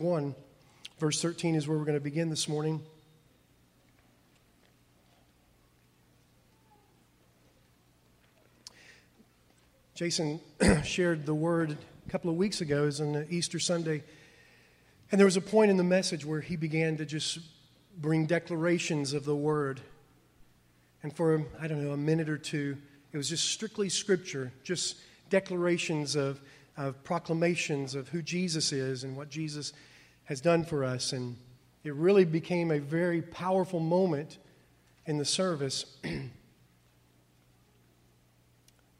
1, verse 13 is where we're going to begin this morning. Jason shared the word a couple of weeks ago, as on Easter Sunday, and there was a point in the message where he began to just bring declarations of the word. And for, I don't know, a minute or two, it was just strictly scripture, just declarations of, of proclamations of who Jesus is and what Jesus has done for us. And it really became a very powerful moment in the service.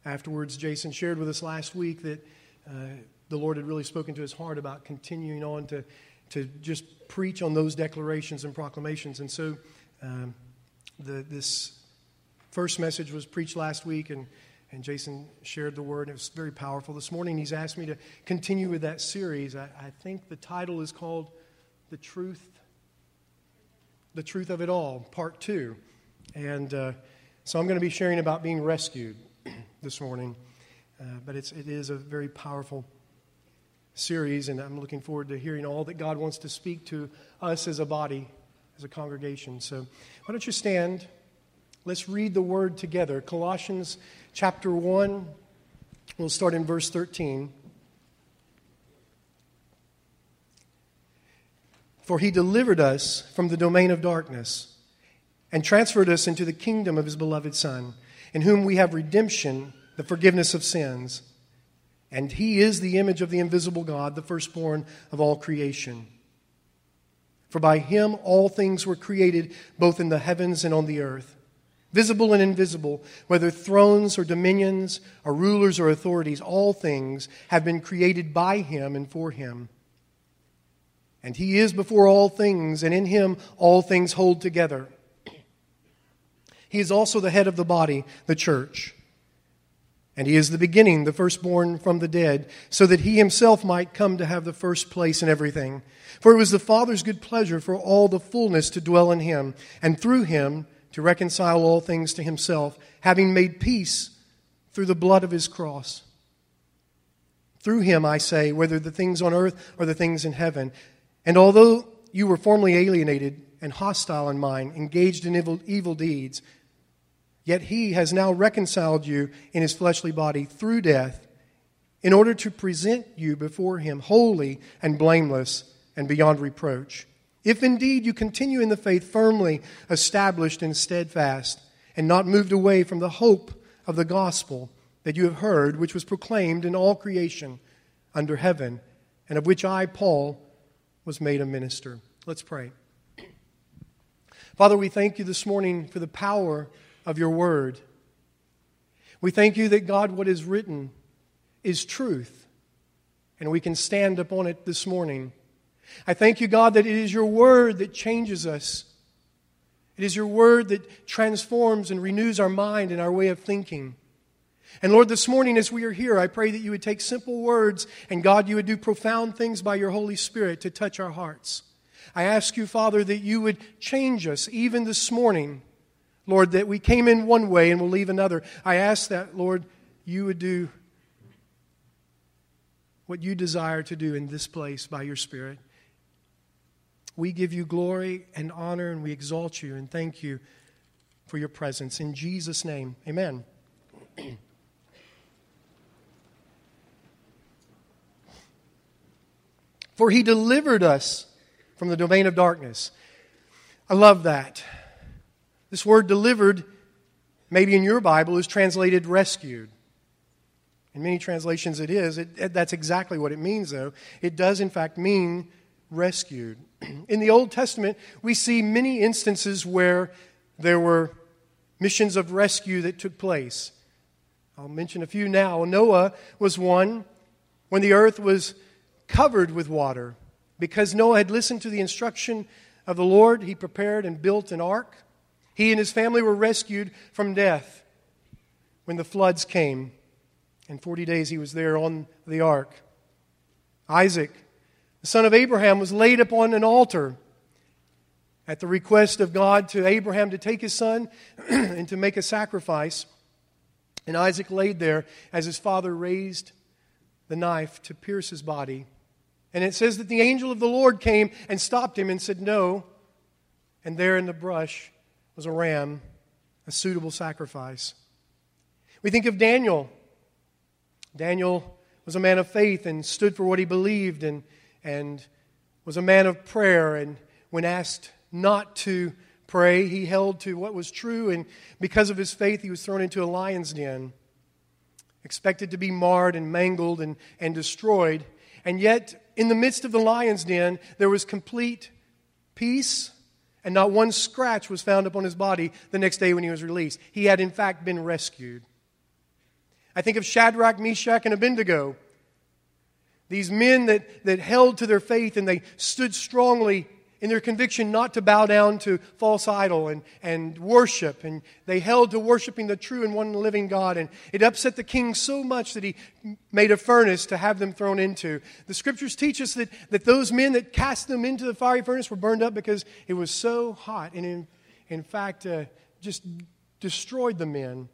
Afterwards, Jason shared with us last week that uh, the Lord had really spoken to his heart about continuing on to, to just preach on those declarations and proclamations. And so um, the, this first message was preached last week, and, and Jason shared the word, and it was very powerful. This morning, he's asked me to continue with that series. I, I think the title is called The Truth. The Truth of It All, Part Two. And uh, so I'm going to be sharing about being rescued this morning. Uh, but it's, it is a very powerful series, and I'm looking forward to hearing all that God wants to speak to us as a body, as a congregation. So why don't you stand? Let's read the word together. Colossians chapter 1, we'll start in verse 13. For he delivered us from the domain of darkness and transferred us into the kingdom of his beloved Son in whom we have redemption, the forgiveness of sins. And he is the image of the invisible God, the firstborn of all creation. For by him all things were created, both in the heavens and on the earth, visible and invisible, whether thrones or dominions or rulers or authorities, all things have been created by him and for him. And he is before all things, and in him all things hold together. He is also the head of the body, the church. And he is the beginning, the firstborn from the dead, so that he himself might come to have the first place in everything. For it was the Father's good pleasure for all the fullness to dwell in him, and through him to reconcile all things to himself, having made peace through the blood of his cross. Through him, I say, whether the things on earth or the things in heaven. And although you were formerly alienated and hostile in mind, engaged in evil, evil deeds, Yet he has now reconciled you in his fleshly body through death in order to present you before him holy and blameless and beyond reproach. If indeed you continue in the faith firmly established and steadfast, and not moved away from the hope of the gospel that you have heard, which was proclaimed in all creation under heaven, and of which I, Paul, was made a minister. Let's pray. Father, we thank you this morning for the power of your word. We thank you that, God, what is written is truth, and we can stand upon it this morning. I thank you, God, that it is your word that changes us. It is your word that transforms and renews our mind and our way of thinking. And Lord, this morning as we are here, I pray that you would take simple words and God, you would do profound things by your Holy Spirit to touch our hearts. I ask you, Father, that you would change us even this morning Lord, that we came in one way and we'll leave another. I ask that, Lord, you would do what you desire to do in this place by your Spirit. We give you glory and honor and we exalt you and thank you for your presence. In Jesus' name, amen. for he delivered us from the domain of darkness. I love that. This word delivered, maybe in your Bible, is translated rescued. In many translations, it is. It, it, that's exactly what it means, though. It does, in fact, mean rescued. In the Old Testament, we see many instances where there were missions of rescue that took place. I'll mention a few now. Noah was one when the earth was covered with water. Because Noah had listened to the instruction of the Lord, he prepared and built an ark. He and his family were rescued from death when the floods came. And 40 days he was there on the ark. Isaac, the son of Abraham, was laid upon an altar at the request of God to Abraham to take his son and to make a sacrifice. And Isaac laid there as his father raised the knife to pierce his body. And it says that the angel of the Lord came and stopped him and said, No. And there in the brush was a ram, a suitable sacrifice. We think of Daniel. Daniel was a man of faith and stood for what he believed and, and was a man of prayer. And when asked not to pray, he held to what was true. And because of his faith, he was thrown into a lion's den, expected to be marred and mangled and, and destroyed. And yet, in the midst of the lion's den, there was complete peace, and not one scratch was found upon his body the next day when he was released. He had, in fact, been rescued. I think of Shadrach, Meshach, and Abednego. These men that, that held to their faith and they stood strongly in their conviction not to bow down to false idol and, and worship. And they held to worshiping the true and one living God. And it upset the king so much that he made a furnace to have them thrown into. The scriptures teach us that, that those men that cast them into the fiery furnace were burned up because it was so hot. And in, in fact, uh, just destroyed the men.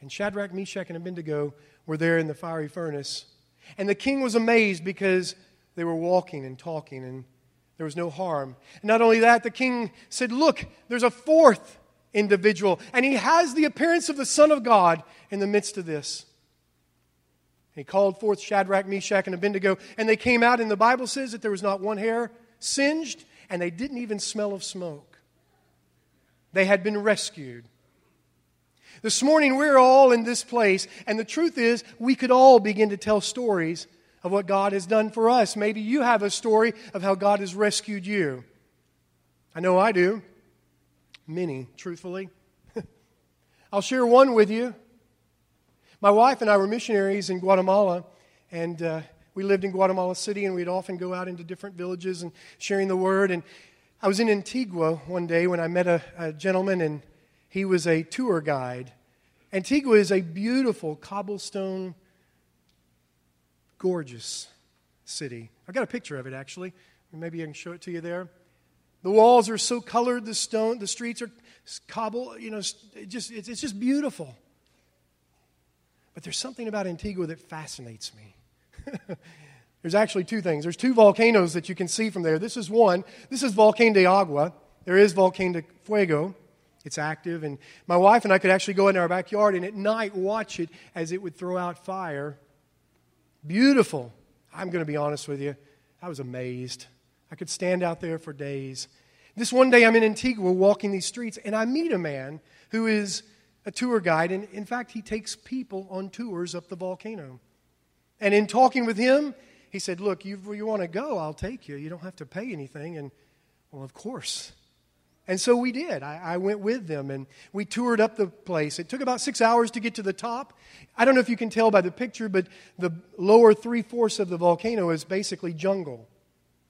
And Shadrach, Meshach, and Abednego were there in the fiery furnace. And the king was amazed because they were walking and talking and there was no harm. And not only that, the king said, Look, there's a fourth individual, and he has the appearance of the Son of God in the midst of this. he called forth Shadrach, Meshach, and Abednego, and they came out, and the Bible says that there was not one hair singed, and they didn't even smell of smoke. They had been rescued. This morning, we're all in this place, and the truth is, we could all begin to tell stories of what God has done for us. Maybe you have a story of how God has rescued you. I know I do. Many, truthfully. I'll share one with you. My wife and I were missionaries in Guatemala, and uh, we lived in Guatemala City, and we'd often go out into different villages and sharing the word. And I was in Antigua one day when I met a, a gentleman, and he was a tour guide. Antigua is a beautiful cobblestone gorgeous city. I've got a picture of it actually. Maybe I can show it to you there. The walls are so colored, the stone, the streets are cobble, you know, it just, it's, just beautiful. But there's something about Antigua that fascinates me. there's actually two things. There's two volcanoes that you can see from there. This is one. This is Volcán de Agua. There is Volcán de Fuego. It's active. And my wife and I could actually go in our backyard and at night watch it as it would throw out fire Beautiful. I'm going to be honest with you. I was amazed. I could stand out there for days. This one day I'm in Antigua walking these streets, and I meet a man who is a tour guide. And in fact, he takes people on tours up the volcano. And in talking with him, he said, Look, you, you want to go, I'll take you. You don't have to pay anything. And, well, of course. And so we did. I, I, went with them and we toured up the place. It took about six hours to get to the top. I don't know if you can tell by the picture, but the lower three fourths of the volcano is basically jungle.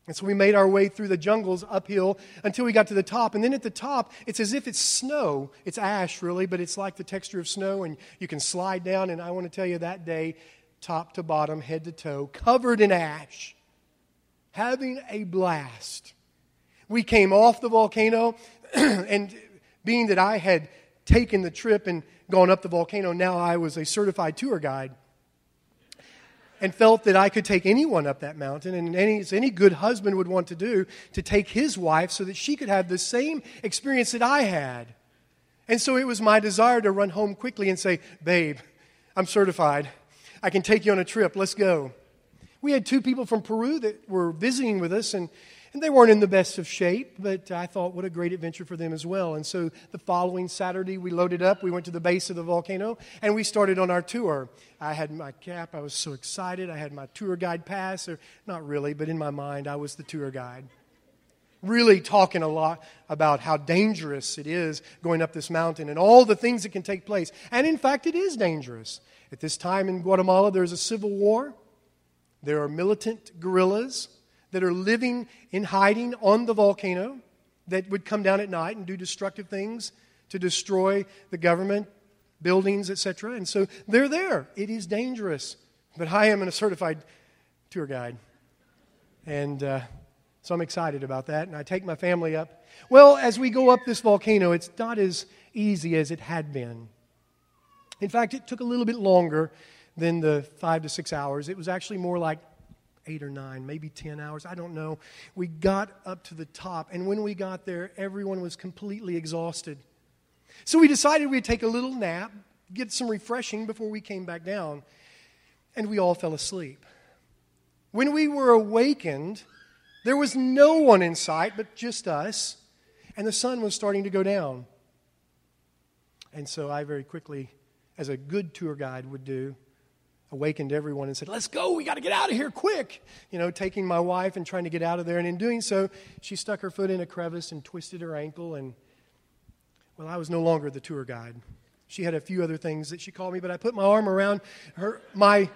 And so we made our way through the jungles uphill until we got to the top. And then at the top, it's as if it's snow. It's ash, really, but it's like the texture of snow, and you can slide down. And I want to tell you that day, top to bottom, head to toe, covered in ash, having a blast. We came off the volcano, and being that I had taken the trip and gone up the volcano, now I was a certified tour guide and felt that I could take anyone up that mountain, and any, any good husband would want to do, to take his wife so that she could have the same experience that I had. And so it was my desire to run home quickly and say, Babe, I'm certified. I can take you on a trip. Let's go. We had two people from Peru that were visiting with us, and and they weren't in the best of shape, but I thought what a great adventure for them as well. And so the following Saturday, we loaded up. We went to the base of the volcano and we started on our tour. I had my cap. I was so excited. I had my tour guide pass, or not really, but in my mind, I was the tour guide. Really talking a lot about how dangerous it is going up this mountain and all the things that can take place. And in fact, it is dangerous. At this time in Guatemala, there's a civil war. There are militant guerrillas that are living in hiding on the volcano that would come down at night and do destructive things to destroy the government, buildings, etc. And so they're there. It is dangerous. But I am a certified tour guide. And uh, so I'm excited about that. And I take my family up. Well, as we go up this volcano, it's not as easy as it had been. In fact, it took a little bit longer than the five to six hours. It was actually more like eight or nine, maybe 10 hours. I don't know. We got up to the top, and when we got there, everyone was completely exhausted. So we decided we'd take a little nap, get some refreshing before we came back down, and we all fell asleep. When we were awakened, there was no one in sight but just us, and the sun was starting to go down. And so I very quickly, as a good tour guide would do, awakened everyone and said, Let's go, we got to get out of here quick. You know, taking my wife and trying to get out of there. And in doing so, she stuck her foot in a crevice and twisted her ankle. And, well, I was no longer the tour guide. She had a few other things that she called me, but I put my arm around her, my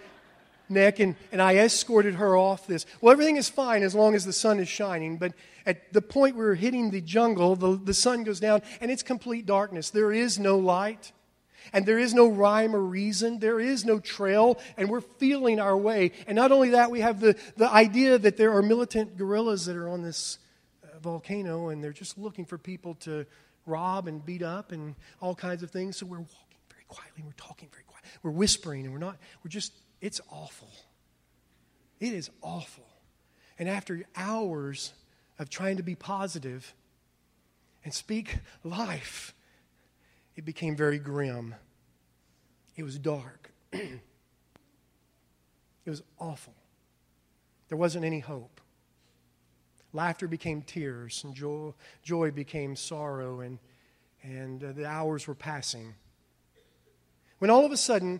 neck and, and I escorted her off this. Well, everything is fine as long as the sun is shining, but at the point we we're hitting the jungle, the, the sun goes down and it's complete darkness. There is no light. And there is no rhyme or reason. There is no trail, and we're feeling our way. And not only that, we have the, the idea that there are militant guerrillas that are on this uh, volcano, and they're just looking for people to rob and beat up and all kinds of things. So we're walking very quietly, we're talking very quietly, we're whispering, and we're not, we're just, it's awful. It is awful. And after hours of trying to be positive and speak life, it became very grim. It was dark. it was awful. There wasn't any hope. Laughter became tears, and joy, joy became sorrow, and, and uh, the hours were passing. When all of a sudden,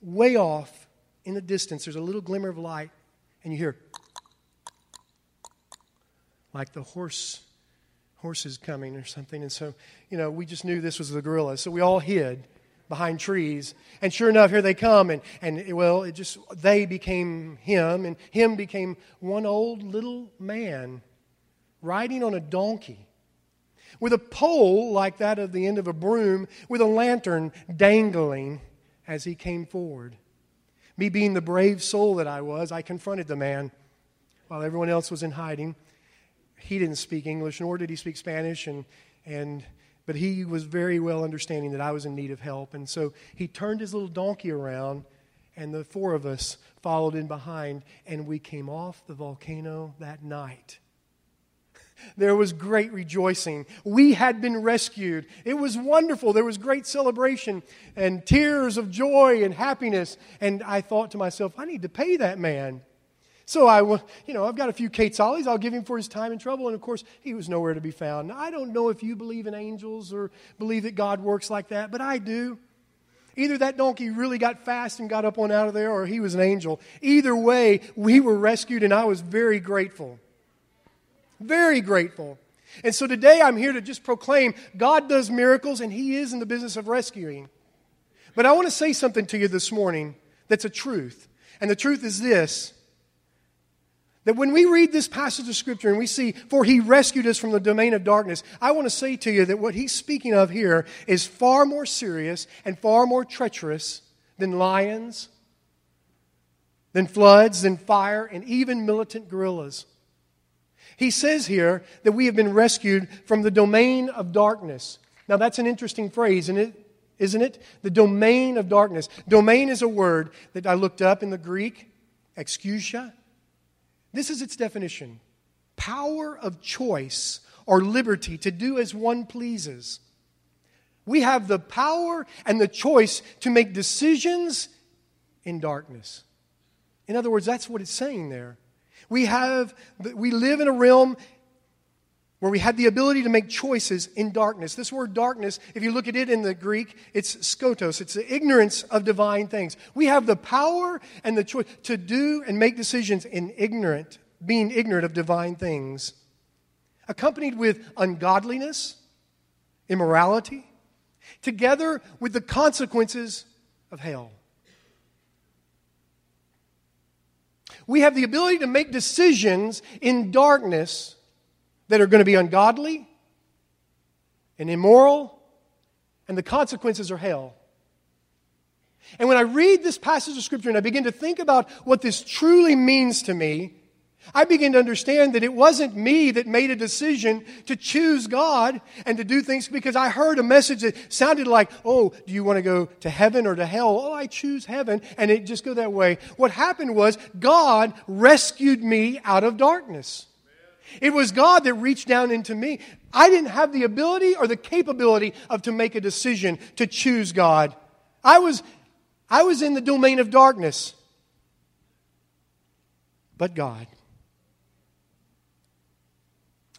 way off in the distance, there's a little glimmer of light, and you hear like the horse horses coming or something. And so, you know, we just knew this was the guerrilla. So we all hid behind trees. And sure enough, here they come. And, and well, it just, they became him, and him became one old little man riding on a donkey with a pole like that of the end of a broom, with a lantern dangling as he came forward. Me being the brave soul that I was, I confronted the man while everyone else was in hiding he didn't speak English, nor did he speak Spanish, and, and, but he was very well understanding that I was in need of help. And so he turned his little donkey around, and the four of us followed in behind, and we came off the volcano that night. There was great rejoicing. We had been rescued. It was wonderful. There was great celebration and tears of joy and happiness. And I thought to myself, I need to pay that man. So I, you know, I've got a few quetzales. I'll give him for his time and trouble. And of course, he was nowhere to be found. Now, I don't know if you believe in angels or believe that God works like that, but I do. Either that donkey really got fast and got up on out of there, or he was an angel. Either way, we were rescued, and I was very grateful. Very grateful. And so today I'm here to just proclaim God does miracles, and He is in the business of rescuing. But I want to say something to you this morning that's a truth. And the truth is this that when we read this passage of Scripture and we see, for he rescued us from the domain of darkness, I want to say to you that what he's speaking of here is far more serious and far more treacherous than lions, than floods, than fire, and even militant guerrillas. He says here that we have been rescued from the domain of darkness. Now, that's an interesting phrase, isn't it? Isn't it? The domain of darkness. Domain is a word that I looked up in the Greek, exousia. This is its definition power of choice or liberty to do as one pleases. We have the power and the choice to make decisions in darkness. In other words, that's what it's saying there. We have we live in a realm where we had the ability to make choices in darkness. This word darkness, if you look at it in the Greek, it's skotos. It's the ignorance of divine things. We have the power and the choice to do and make decisions in ignorant, being ignorant of divine things, accompanied with ungodliness, immorality, together with the consequences of hell. We have the ability to make decisions in darkness that are going to be ungodly and immoral, and the consequences are hell. And when I read this passage of Scripture and I begin to think about what this truly means to me, I begin to understand that it wasn't me that made a decision to choose God and to do things because I heard a message that sounded like, oh, do you want to go to heaven or to hell? Oh, I choose heaven. And it just go that way. What happened was God rescued me out of darkness. It was God that reached down into me. I didn't have the ability or the capability of to make a decision to choose God. I was, I was in the domain of darkness. But God.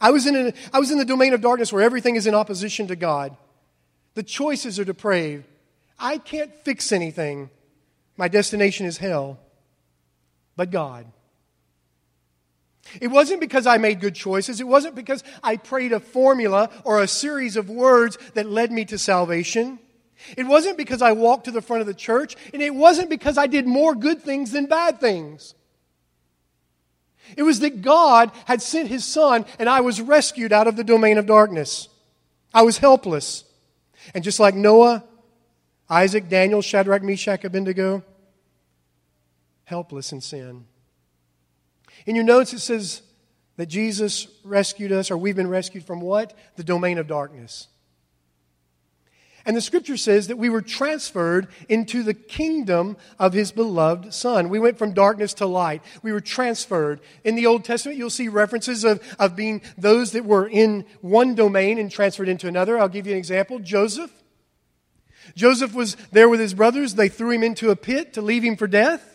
I was, in a, I was in the domain of darkness where everything is in opposition to God. The choices are depraved. I can't fix anything. My destination is hell. But God. It wasn't because I made good choices. It wasn't because I prayed a formula or a series of words that led me to salvation. It wasn't because I walked to the front of the church. And it wasn't because I did more good things than bad things. It was that God had sent his son and I was rescued out of the domain of darkness. I was helpless. And just like Noah, Isaac, Daniel, Shadrach, Meshach, Abednego, helpless in sin. In your notes, it says that Jesus rescued us, or we've been rescued from what? The domain of darkness. And the scripture says that we were transferred into the kingdom of his beloved Son. We went from darkness to light. We were transferred. In the Old Testament, you'll see references of, of being those that were in one domain and transferred into another. I'll give you an example Joseph. Joseph was there with his brothers. They threw him into a pit to leave him for death.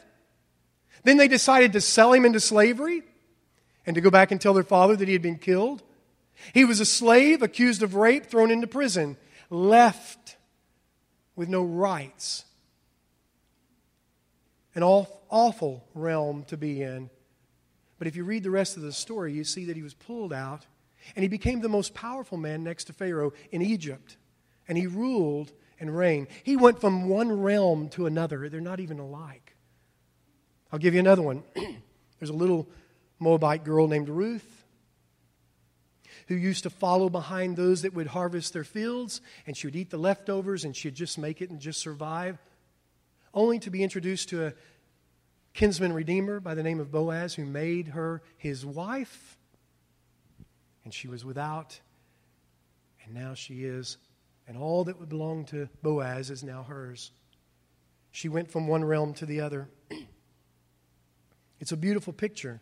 Then they decided to sell him into slavery and to go back and tell their father that he had been killed. He was a slave, accused of rape, thrown into prison left with no rights. An awful realm to be in. But if you read the rest of the story, you see that he was pulled out and he became the most powerful man next to Pharaoh in Egypt. And he ruled and reigned. He went from one realm to another. They're not even alike. I'll give you another one. There's a little Moabite girl named Ruth who used to follow behind those that would harvest their fields, and she would eat the leftovers and she'd just make it and just survive, only to be introduced to a kinsman redeemer by the name of Boaz who made her his wife. And she was without, and now she is, and all that would belong to Boaz is now hers. She went from one realm to the other. It's a beautiful picture.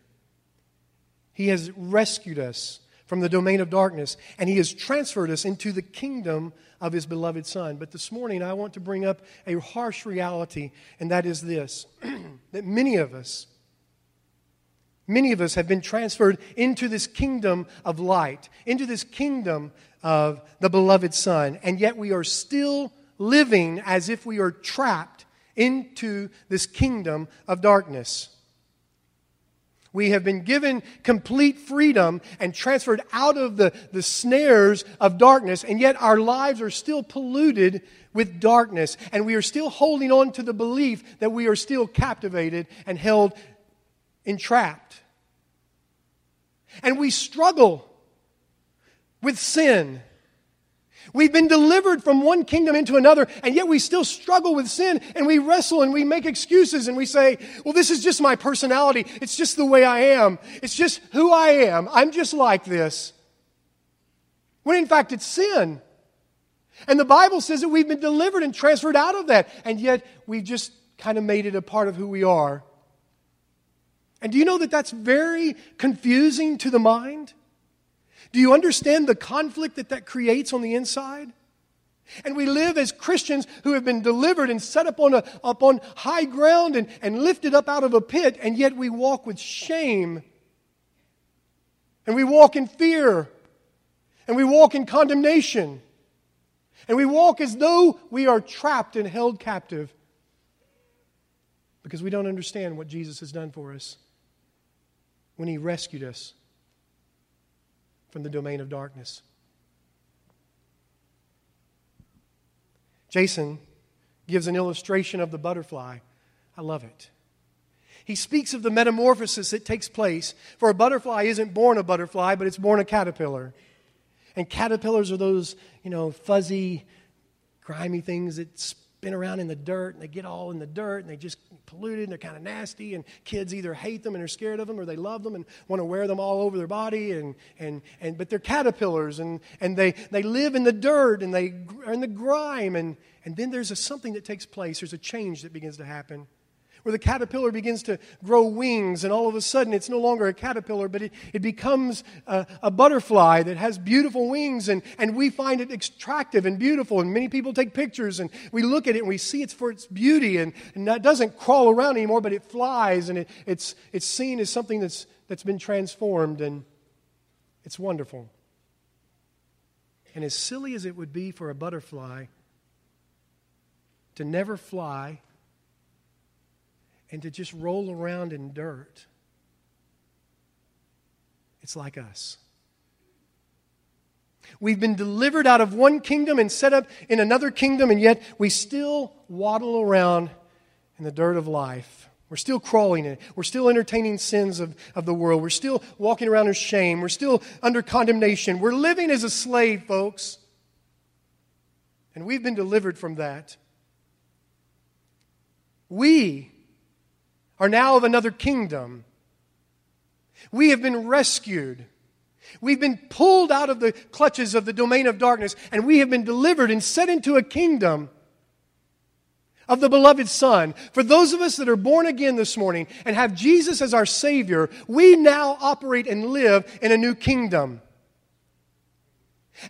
He has rescued us from the domain of darkness, and He has transferred us into the kingdom of His beloved Son. But this morning, I want to bring up a harsh reality, and that is this that many of us, many of us have been transferred into this kingdom of light, into this kingdom of the beloved Son, and yet we are still living as if we are trapped into this kingdom of darkness. We have been given complete freedom and transferred out of the, the snares of darkness, and yet our lives are still polluted with darkness. And we are still holding on to the belief that we are still captivated and held entrapped. And we struggle with sin We've been delivered from one kingdom into another, and yet we still struggle with sin, and we wrestle and we make excuses and we say, Well, this is just my personality. It's just the way I am. It's just who I am. I'm just like this. When in fact, it's sin. And the Bible says that we've been delivered and transferred out of that, and yet we've just kind of made it a part of who we are. And do you know that that's very confusing to the mind? Do you understand the conflict that that creates on the inside? And we live as Christians who have been delivered and set up on, a, up on high ground and, and lifted up out of a pit, and yet we walk with shame. And we walk in fear. And we walk in condemnation. And we walk as though we are trapped and held captive because we don't understand what Jesus has done for us when he rescued us from the domain of darkness. Jason gives an illustration of the butterfly. I love it. He speaks of the metamorphosis that takes place. For a butterfly isn't born a butterfly, but it's born a caterpillar. And caterpillars are those, you know, fuzzy, grimy things that spin around in the dirt and they get all in the dirt and they just polluted and they're kind of nasty and kids either hate them and are scared of them or they love them and want to wear them all over their body and, and, and but they're caterpillars and, and they, they live in the dirt and they are in the grime and, and then there's a, something that takes place there's a change that begins to happen where the caterpillar begins to grow wings, and all of a sudden it's no longer a caterpillar, but it, it becomes a, a, butterfly that has beautiful wings, and, and we find it attractive and beautiful. And many people take pictures, and we look at it and we see it's for its beauty, and, and it doesn't crawl around anymore, but it flies, and it, it's, it's seen as something that's, that's been transformed, and it's wonderful. And as silly as it would be for a butterfly to never fly, and to just roll around in dirt. It's like us. We've been delivered out of one kingdom and set up in another kingdom, and yet we still waddle around in the dirt of life. We're still crawling in it. We're still entertaining sins of, of the world. We're still walking around in shame. We're still under condemnation. We're living as a slave, folks. And we've been delivered from that. We are now of another kingdom. We have been rescued. We've been pulled out of the clutches of the domain of darkness, and we have been delivered and set into a kingdom of the beloved Son. For those of us that are born again this morning and have Jesus as our Savior, we now operate and live in a new kingdom.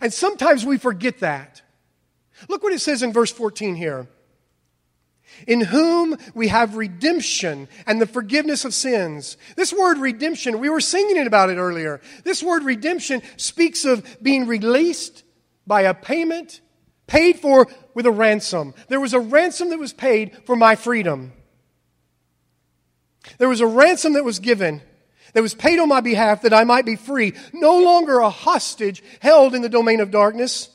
And sometimes we forget that. Look what it says in verse 14 here in whom we have redemption and the forgiveness of sins. This word redemption, we were singing about it earlier. This word redemption speaks of being released by a payment paid for with a ransom. There was a ransom that was paid for my freedom. There was a ransom that was given that was paid on my behalf that I might be free, no longer a hostage held in the domain of darkness,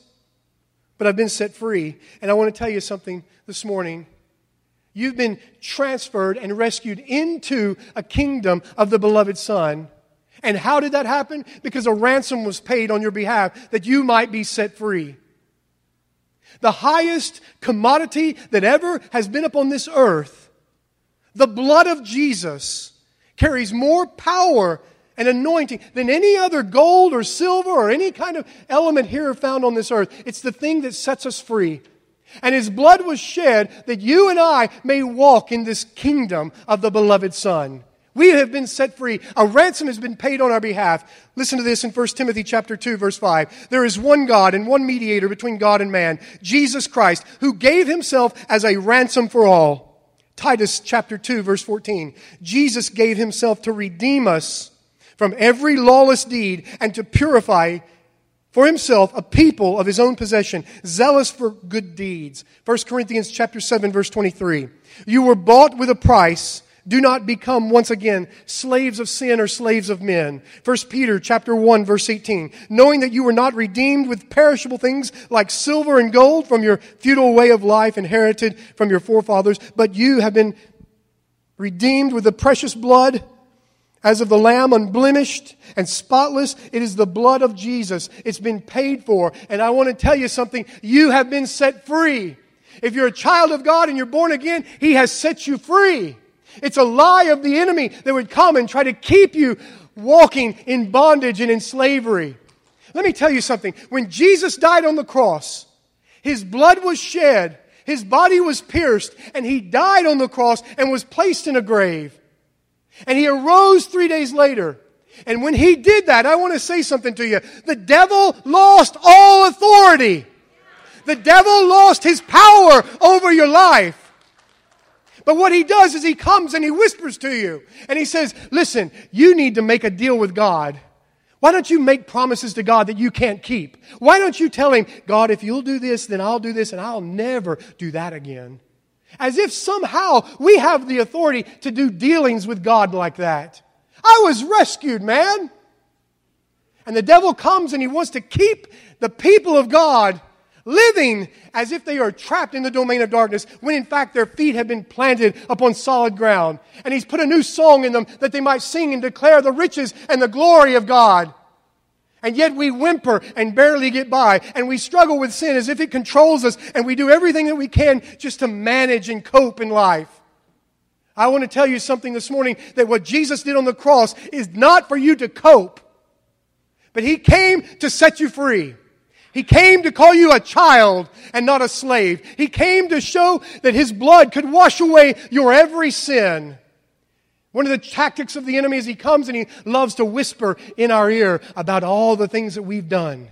but I've been set free. And I want to tell you something this morning. You've been transferred and rescued into a kingdom of the beloved Son. And how did that happen? Because a ransom was paid on your behalf that you might be set free. The highest commodity that ever has been upon this earth, the blood of Jesus, carries more power and anointing than any other gold or silver or any kind of element here found on this earth. It's the thing that sets us free. And his blood was shed that you and I may walk in this kingdom of the beloved Son. We have been set free. A ransom has been paid on our behalf. Listen to this in 1 Timothy chapter 2 verse 5. There is one God and one mediator between God and man, Jesus Christ, who gave himself as a ransom for all. Titus chapter 2 verse 14. Jesus gave himself to redeem us from every lawless deed and to purify for himself a people of his own possession, zealous for good deeds. 1 Corinthians chapter 7 verse 23. You were bought with a price. Do not become once again slaves of sin or slaves of men. 1 Peter chapter 1 verse 18. Knowing that you were not redeemed with perishable things like silver and gold from your futile way of life inherited from your forefathers, but you have been redeemed with the precious blood as of the Lamb, unblemished and spotless, it is the blood of Jesus. It's been paid for. And I want to tell you something. You have been set free. If you're a child of God and you're born again, He has set you free. It's a lie of the enemy that would come and try to keep you walking in bondage and in slavery. Let me tell you something. When Jesus died on the cross, His blood was shed, His body was pierced, and He died on the cross and was placed in a grave. And he arose three days later. And when he did that, I want to say something to you. The devil lost all authority. The devil lost his power over your life. But what he does is he comes and he whispers to you. And he says, listen, you need to make a deal with God. Why don't you make promises to God that you can't keep? Why don't you tell him, God, if you'll do this, then I'll do this and I'll never do that again? As if somehow we have the authority to do dealings with God like that. I was rescued, man. And the devil comes and he wants to keep the people of God living as if they are trapped in the domain of darkness when in fact their feet have been planted upon solid ground. And he's put a new song in them that they might sing and declare the riches and the glory of God. And yet we whimper and barely get by. And we struggle with sin as if it controls us. And we do everything that we can just to manage and cope in life. I want to tell you something this morning that what Jesus did on the cross is not for you to cope, but He came to set you free. He came to call you a child and not a slave. He came to show that His blood could wash away your every sin. One of the tactics of the enemy is he comes and he loves to whisper in our ear about all the things that we've done.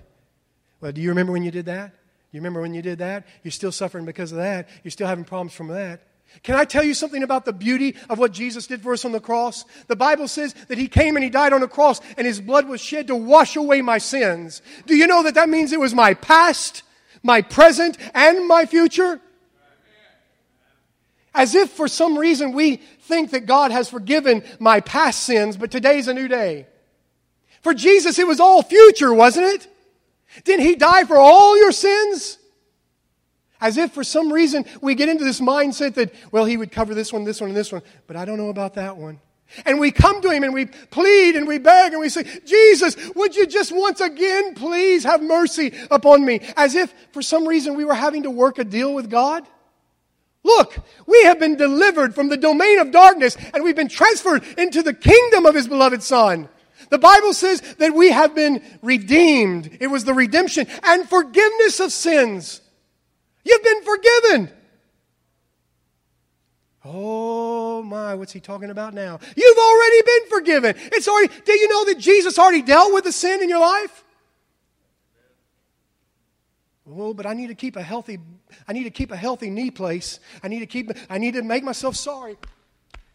Well, do you remember when you did that? You remember when you did that? You're still suffering because of that. You're still having problems from that. Can I tell you something about the beauty of what Jesus did for us on the cross? The Bible says that He came and He died on the cross and His blood was shed to wash away my sins. Do you know that that means it was my past, my present, and my future? As if for some reason we think that God has forgiven my past sins, but today's a new day. For Jesus, it was all future, wasn't it? Didn't He die for all your sins? As if for some reason we get into this mindset that, well, He would cover this one, this one, and this one, but I don't know about that one. And we come to Him and we plead and we beg and we say, Jesus, would you just once again please have mercy upon me? As if for some reason we were having to work a deal with God. Look, we have been delivered from the domain of darkness and we've been transferred into the kingdom of His beloved Son. The Bible says that we have been redeemed. It was the redemption and forgiveness of sins. You've been forgiven. Oh my, what's he talking about now? You've already been forgiven. It's already, do you know that Jesus already dealt with the sin in your life? Oh, but I need to keep a healthy, I need to keep a healthy knee place. I need to keep, I need to make myself sorry.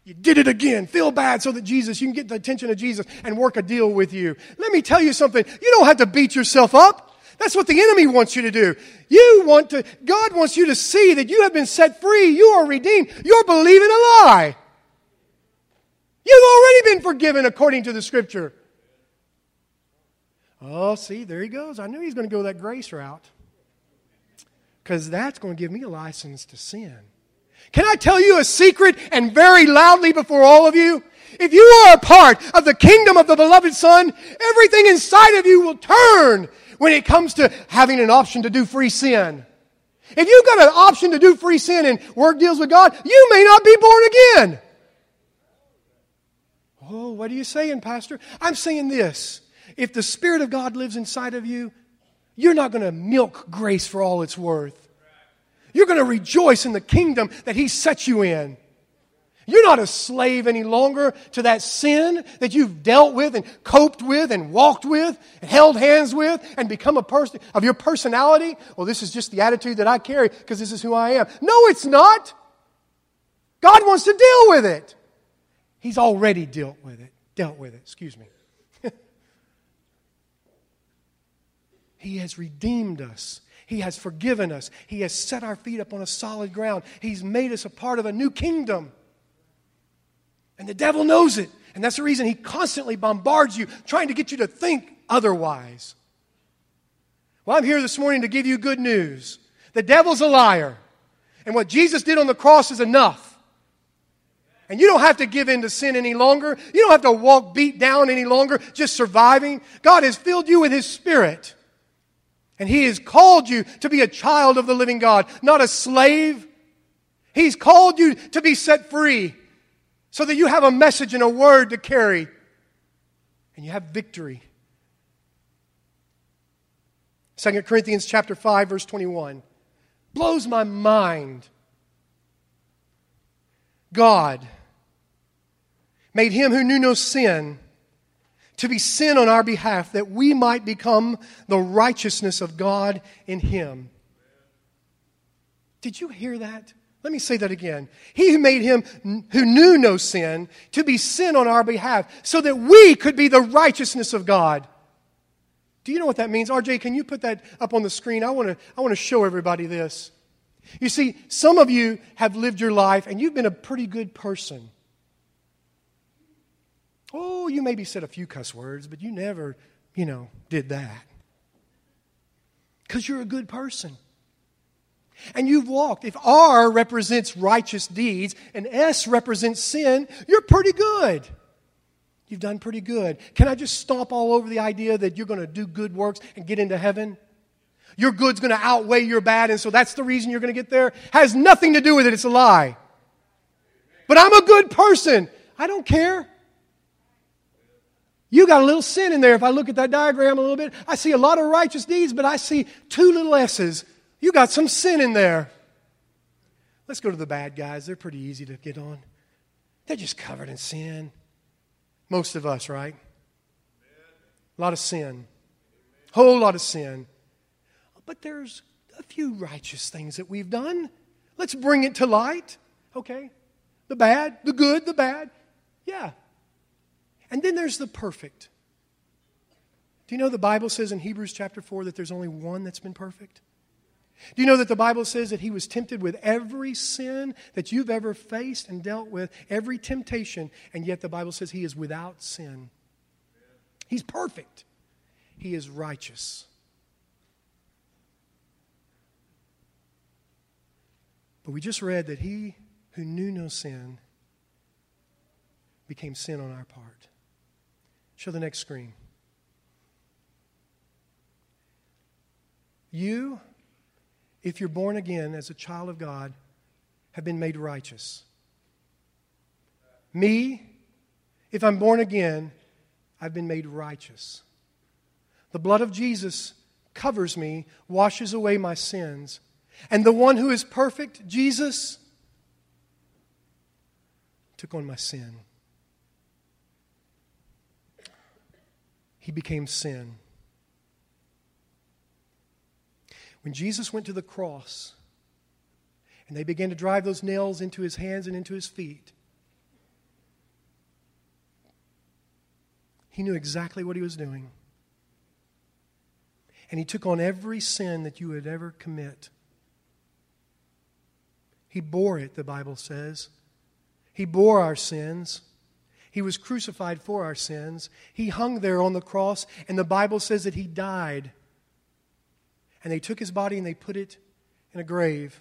You did it again. Feel bad so that Jesus, you can get the attention of Jesus and work a deal with you. Let me tell you something. You don't have to beat yourself up. That's what the enemy wants you to do. You want to, God wants you to see that you have been set free. You are redeemed. You're believing a lie. You've already been forgiven according to the scripture. Oh, see, there he goes. I knew he was going to go that grace route because that's going to give me a license to sin. Can I tell you a secret and very loudly before all of you? If you are a part of the kingdom of the beloved Son, everything inside of you will turn when it comes to having an option to do free sin. If you've got an option to do free sin and work deals with God, you may not be born again. Oh, what are you saying, Pastor? I'm saying this. If the Spirit of God lives inside of you, you're not going to milk grace for all it's worth. You're going to rejoice in the kingdom that He set you in. You're not a slave any longer to that sin that you've dealt with and coped with and walked with and held hands with and become a person of your personality. Well, this is just the attitude that I carry because this is who I am. No, it's not. God wants to deal with it. He's already dealt with it. Dealt with it, excuse me. He has redeemed us. He has forgiven us. He has set our feet upon a solid ground. He's made us a part of a new kingdom. And the devil knows it. And that's the reason he constantly bombards you, trying to get you to think otherwise. Well, I'm here this morning to give you good news. The devil's a liar. And what Jesus did on the cross is enough. And you don't have to give in to sin any longer. You don't have to walk beat down any longer, just surviving. God has filled you with His Spirit. And He has called you to be a child of the living God, not a slave. He's called you to be set free so that you have a message and a word to carry and you have victory. 2 Corinthians chapter 5 verse 21 blows my mind. God made him who knew no sin to be sin on our behalf that we might become the righteousness of God in him. Did you hear that? Let me say that again. He who made him who knew no sin to be sin on our behalf so that we could be the righteousness of God. Do you know what that means? RJ, can you put that up on the screen? I want to, I want to show everybody this. You see, some of you have lived your life and you've been a pretty good person. Oh, you maybe said a few cuss words, but you never, you know, did that. Because you're a good person. And you've walked. If R represents righteous deeds and S represents sin, you're pretty good. You've done pretty good. Can I just stomp all over the idea that you're going to do good works and get into heaven? Your good's going to outweigh your bad, and so that's the reason you're going to get there? Has nothing to do with it. It's a lie. But I'm a good person. I don't care. You got a little sin in there. If I look at that diagram a little bit, I see a lot of righteous deeds, but I see two little S's. You got some sin in there. Let's go to the bad guys. They're pretty easy to get on. They're just covered in sin. Most of us, right? A lot of sin. Whole lot of sin. But there's a few righteous things that we've done. Let's bring it to light. Okay? The bad, the good, the bad. Yeah. And then there's the perfect. Do you know the Bible says in Hebrews chapter 4 that there's only one that's been perfect? Do you know that the Bible says that he was tempted with every sin that you've ever faced and dealt with, every temptation, and yet the Bible says he is without sin? He's perfect, he is righteous. But we just read that he who knew no sin became sin on our part. Show the next screen. You if you're born again as a child of God, have been made righteous. Me, if I'm born again, I've been made righteous. The blood of Jesus covers me, washes away my sins. And the one who is perfect, Jesus, took on my sin. He became sin. When Jesus went to the cross and they began to drive those nails into his hands and into his feet, he knew exactly what he was doing. And he took on every sin that you would ever commit. He bore it, the Bible says. He bore our sins. He was crucified for our sins. He hung there on the cross, and the Bible says that he died and they took his body and they put it in a grave.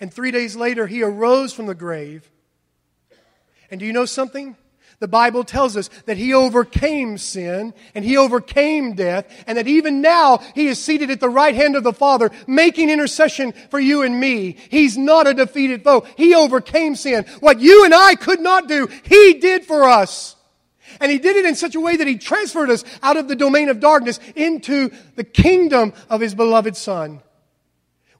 And three days later, he arose from the grave. And do you know something? The Bible tells us that he overcame sin and he overcame death, and that even now he is seated at the right hand of the Father, making intercession for you and me. He's not a defeated foe. He overcame sin. What you and I could not do, he did for us. And he did it in such a way that he transferred us out of the domain of darkness into the kingdom of his beloved Son.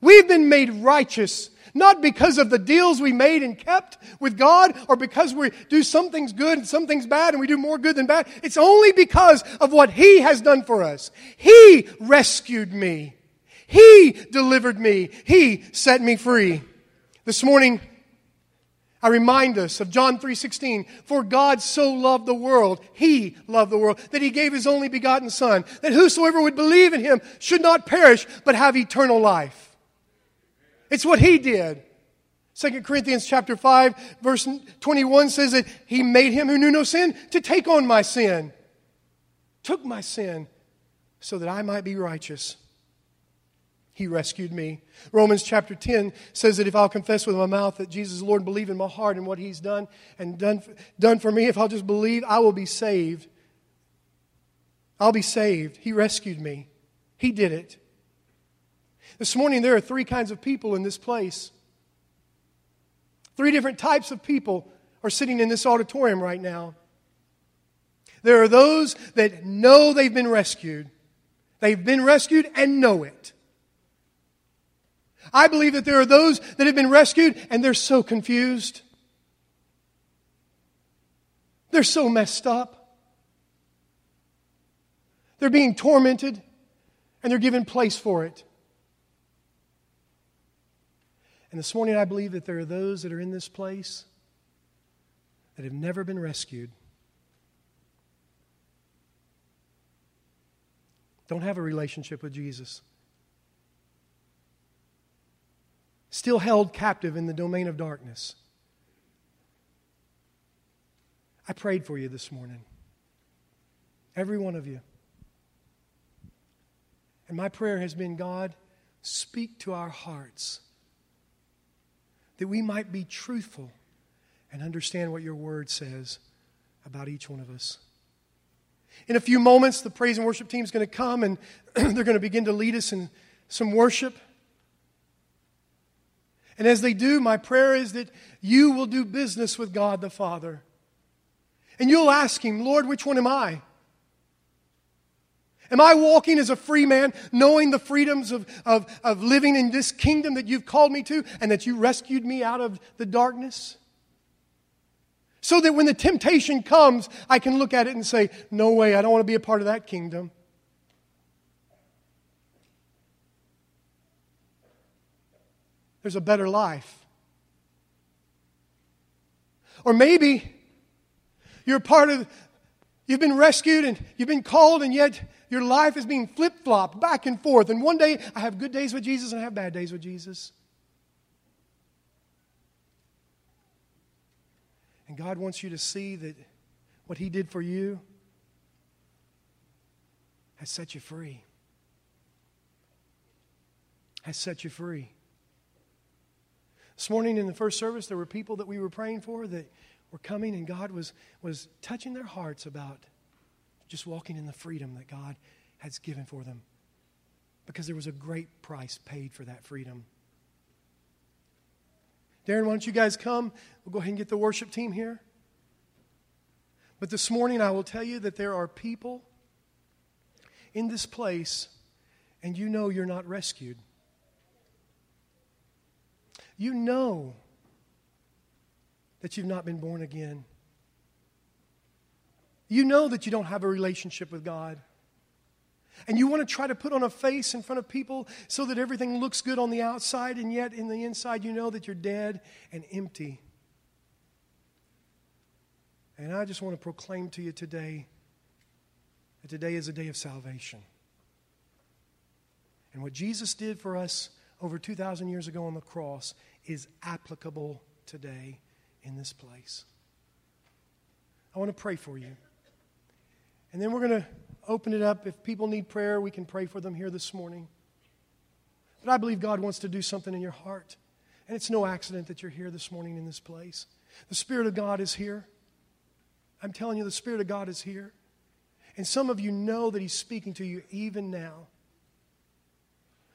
We've been made righteous, not because of the deals we made and kept with God, or because we do some things good and some things bad, and we do more good than bad. It's only because of what He has done for us. He rescued me. He delivered me. He set me free. This morning, I remind us of John 3:16, for God so loved the world, he loved the world, that he gave his only begotten son, that whosoever would believe in him should not perish but have eternal life. It's what he did. 2 Corinthians chapter 5 verse 21 says that he made him who knew no sin to take on my sin. Took my sin so that I might be righteous. He rescued me. Romans chapter 10 says that if I'll confess with my mouth that Jesus is Lord and believe in my heart and what He's done and done, done for me, if I'll just believe, I will be saved. I'll be saved. He rescued me. He did it. This morning, there are three kinds of people in this place. Three different types of people are sitting in this auditorium right now. There are those that know they've been rescued. They've been rescued and know it. I believe that there are those that have been rescued and they're so confused. They're so messed up. They're being tormented and they're given place for it. And this morning, I believe that there are those that are in this place that have never been rescued. Don't have a relationship with Jesus. still held captive in the domain of darkness. I prayed for you this morning. Every one of you. And my prayer has been God, speak to our hearts that we might be truthful and understand what your word says about each one of us. In a few moments, the praise and worship team is going to come and they're going to begin to lead us in some worship. And as they do, my prayer is that you will do business with God the Father. And you'll ask Him, Lord, which one am I? Am I walking as a free man, knowing the freedoms of, of, of living in this kingdom that you've called me to and that you rescued me out of the darkness? So that when the temptation comes, I can look at it and say, No way, I don't want to be a part of that kingdom. There's a better life. Or maybe you're part of, you've been rescued and you've been called, and yet your life is being flip flopped back and forth. And one day I have good days with Jesus and I have bad days with Jesus. And God wants you to see that what He did for you has set you free. Has set you free. This morning in the first service, there were people that we were praying for that were coming, and God was, was touching their hearts about just walking in the freedom that God has given for them. Because there was a great price paid for that freedom. Darren, why don't you guys come? We'll go ahead and get the worship team here. But this morning, I will tell you that there are people in this place, and you know you're not rescued. You know that you've not been born again. You know that you don't have a relationship with God. And you want to try to put on a face in front of people so that everything looks good on the outside, and yet in the inside, you know that you're dead and empty. And I just want to proclaim to you today that today is a day of salvation. And what Jesus did for us over 2,000 years ago on the cross is applicable today in this place. I want to pray for you. And then we're going to open it up. If people need prayer, we can pray for them here this morning. But I believe God wants to do something in your heart. And it's no accident that you're here this morning in this place. The Spirit of God is here. I'm telling you, the Spirit of God is here. And some of you know that He's speaking to you even now.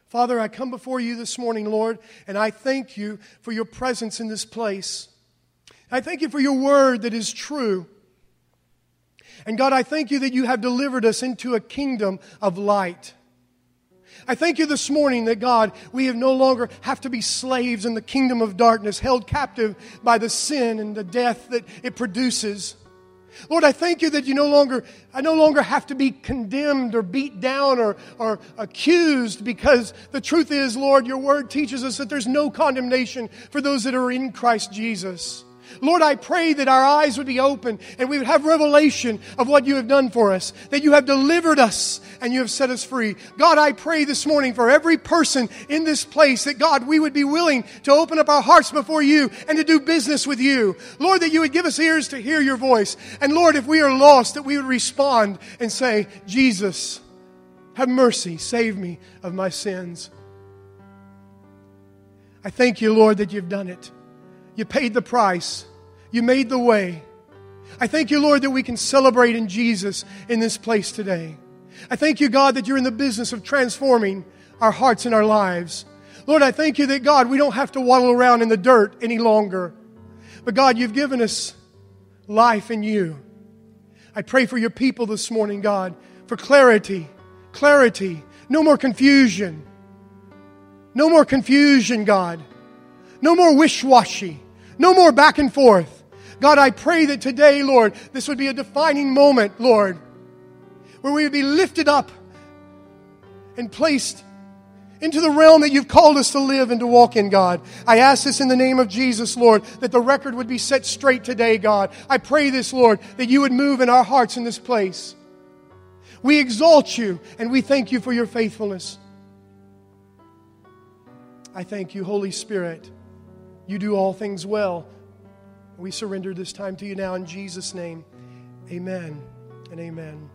Father, I come before you this morning, Lord, and I thank you for your presence in this place. I thank you for your word that is true. And God, I thank you that you have delivered us into a kingdom of light. I thank you this morning that God, we have no longer have to be slaves in the kingdom of darkness, held captive by the sin and the death that it produces. Lord, I thank you that you no longer, I no longer have to be condemned or beat down or, or accused because the truth is, Lord, your word teaches us that there's no condemnation for those that are in Christ Jesus. Lord, I pray that our eyes would be open and we would have revelation of what you have done for us, that you have delivered us and you have set us free. God, I pray this morning for every person in this place that God, we would be willing to open up our hearts before you and to do business with you. Lord, that you would give us ears to hear your voice. And Lord, if we are lost, that we would respond and say, Jesus, have mercy, save me of my sins. I thank you, Lord, that you've done it. You paid the price. You made the way. I thank you, Lord, that we can celebrate in Jesus in this place today. I thank you, God, that you're in the business of transforming our hearts and our lives. Lord, I thank you that, God, we don't have to waddle around in the dirt any longer. But, God, you've given us life in you. I pray for your people this morning, God, for clarity, clarity, no more confusion. No more confusion, God. No more wish washy. No more back and forth. God, I pray that today, Lord, this would be a defining moment, Lord, where we would be lifted up and placed into the realm that you've called us to live and to walk in, God. I ask this in the name of Jesus, Lord, that the record would be set straight today, God. I pray this, Lord, that you would move in our hearts in this place. We exalt you and we thank you for your faithfulness. I thank you, Holy Spirit. You do all things well. We surrender this time to you now in Jesus' name. Amen and amen.